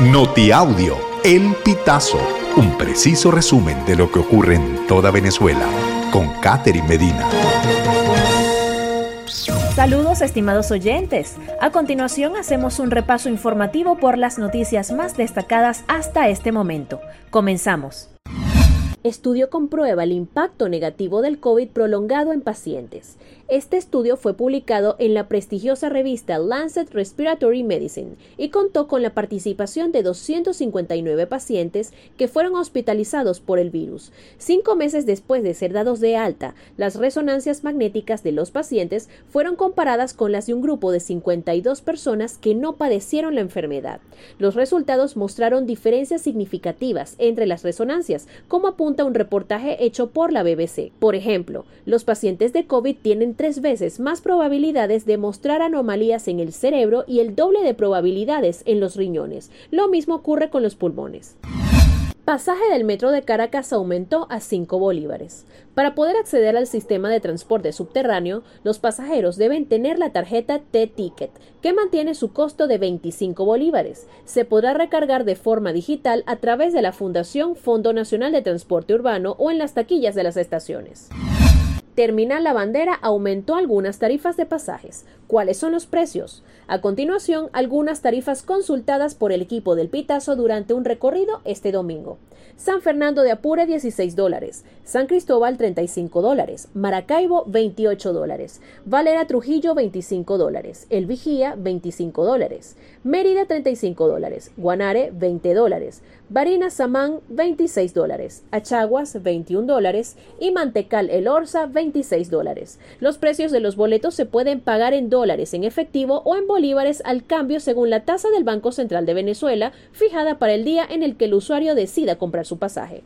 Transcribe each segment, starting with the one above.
Notiaudio, El Pitazo, un preciso resumen de lo que ocurre en toda Venezuela, con Catherine Medina. Saludos estimados oyentes. A continuación hacemos un repaso informativo por las noticias más destacadas hasta este momento. Comenzamos. Estudio comprueba el impacto negativo del COVID prolongado en pacientes. Este estudio fue publicado en la prestigiosa revista Lancet Respiratory Medicine y contó con la participación de 259 pacientes que fueron hospitalizados por el virus. Cinco meses después de ser dados de alta, las resonancias magnéticas de los pacientes fueron comparadas con las de un grupo de 52 personas que no padecieron la enfermedad. Los resultados mostraron diferencias significativas entre las resonancias, como apunta un reportaje hecho por la BBC. Por ejemplo, los pacientes de COVID tienen tres veces más probabilidades de mostrar anomalías en el cerebro y el doble de probabilidades en los riñones. Lo mismo ocurre con los pulmones. Pasaje del metro de Caracas aumentó a 5 bolívares. Para poder acceder al sistema de transporte subterráneo, los pasajeros deben tener la tarjeta T-Ticket, que mantiene su costo de 25 bolívares. Se podrá recargar de forma digital a través de la Fundación Fondo Nacional de Transporte Urbano o en las taquillas de las estaciones. Terminal La Bandera aumentó algunas tarifas de pasajes. ¿Cuáles son los precios? A continuación, algunas tarifas consultadas por el equipo del Pitazo durante un recorrido este domingo. San Fernando de Apure 16 dólares, San Cristóbal 35 dólares, Maracaibo 28 dólares, Valera Trujillo 25 dólares, El Vigía 25 dólares, Mérida 35 dólares, Guanare 20 dólares, Barinas Samán 26 dólares, Achaguas 21 dólares. Y Mantecal El Orza 26 dólares. Los precios de los boletos se pueden pagar en dólares en efectivo o en bolívares al cambio según la tasa del Banco Central de Venezuela fijada para el día en el que el usuario decida comprar su pasaje.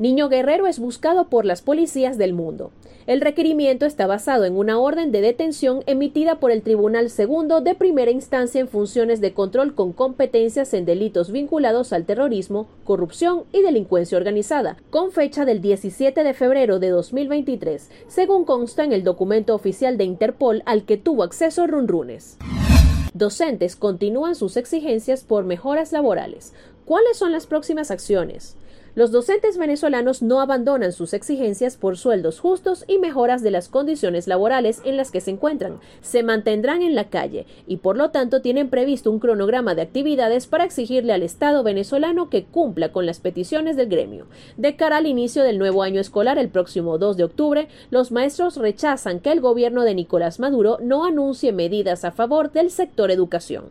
Niño Guerrero es buscado por las policías del mundo. El requerimiento está basado en una orden de detención emitida por el Tribunal Segundo de Primera Instancia en funciones de control con competencias en delitos vinculados al terrorismo, corrupción y delincuencia organizada, con fecha del 17 de febrero de 2023, según consta en el documento oficial de Interpol al que tuvo acceso Runrunes. Docentes continúan sus exigencias por mejoras laborales. ¿Cuáles son las próximas acciones? Los docentes venezolanos no abandonan sus exigencias por sueldos justos y mejoras de las condiciones laborales en las que se encuentran. Se mantendrán en la calle y por lo tanto tienen previsto un cronograma de actividades para exigirle al Estado venezolano que cumpla con las peticiones del gremio. De cara al inicio del nuevo año escolar el próximo 2 de octubre, los maestros rechazan que el gobierno de Nicolás Maduro no anuncie medidas a favor del sector educación.